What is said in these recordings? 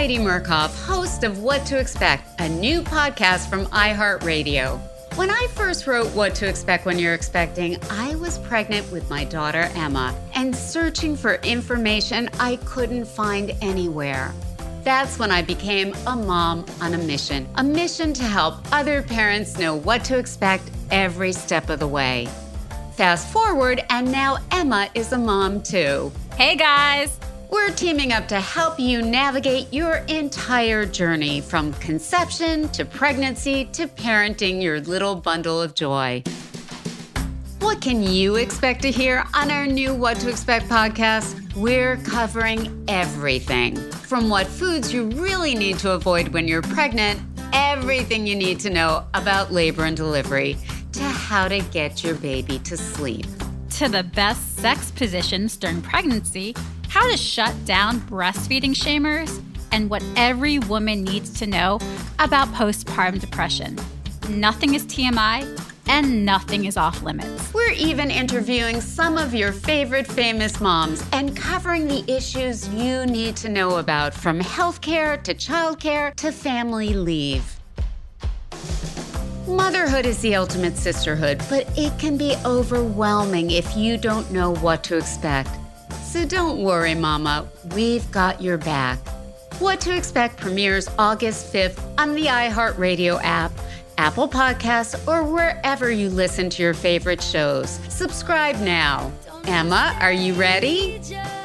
Heidi Murkoff, host of What to Expect, a new podcast from iHeartRadio. When I first wrote What to Expect When You're Expecting, I was pregnant with my daughter Emma and searching for information I couldn't find anywhere. That's when I became a mom on a mission, a mission to help other parents know what to expect every step of the way. Fast forward, and now Emma is a mom too. Hey guys! We're teaming up to help you navigate your entire journey from conception to pregnancy to parenting your little bundle of joy. What can you expect to hear on our new What to Expect podcast? We're covering everything from what foods you really need to avoid when you're pregnant, everything you need to know about labor and delivery, to how to get your baby to sleep, to the best sex positions during pregnancy, how to shut down breastfeeding shamers, and what every woman needs to know about postpartum depression. Nothing is TMI and nothing is off limits. We're even interviewing some of your favorite famous moms and covering the issues you need to know about from healthcare to childcare to family leave. Motherhood is the ultimate sisterhood, but it can be overwhelming if you don't know what to expect. So don't worry, Mama, we've got your back. What to Expect premieres August 5th on the iHeartRadio app Apple Podcasts, or wherever you listen to your favorite shows. Subscribe now. Emma, are you ready?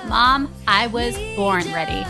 Mom, I was born ready.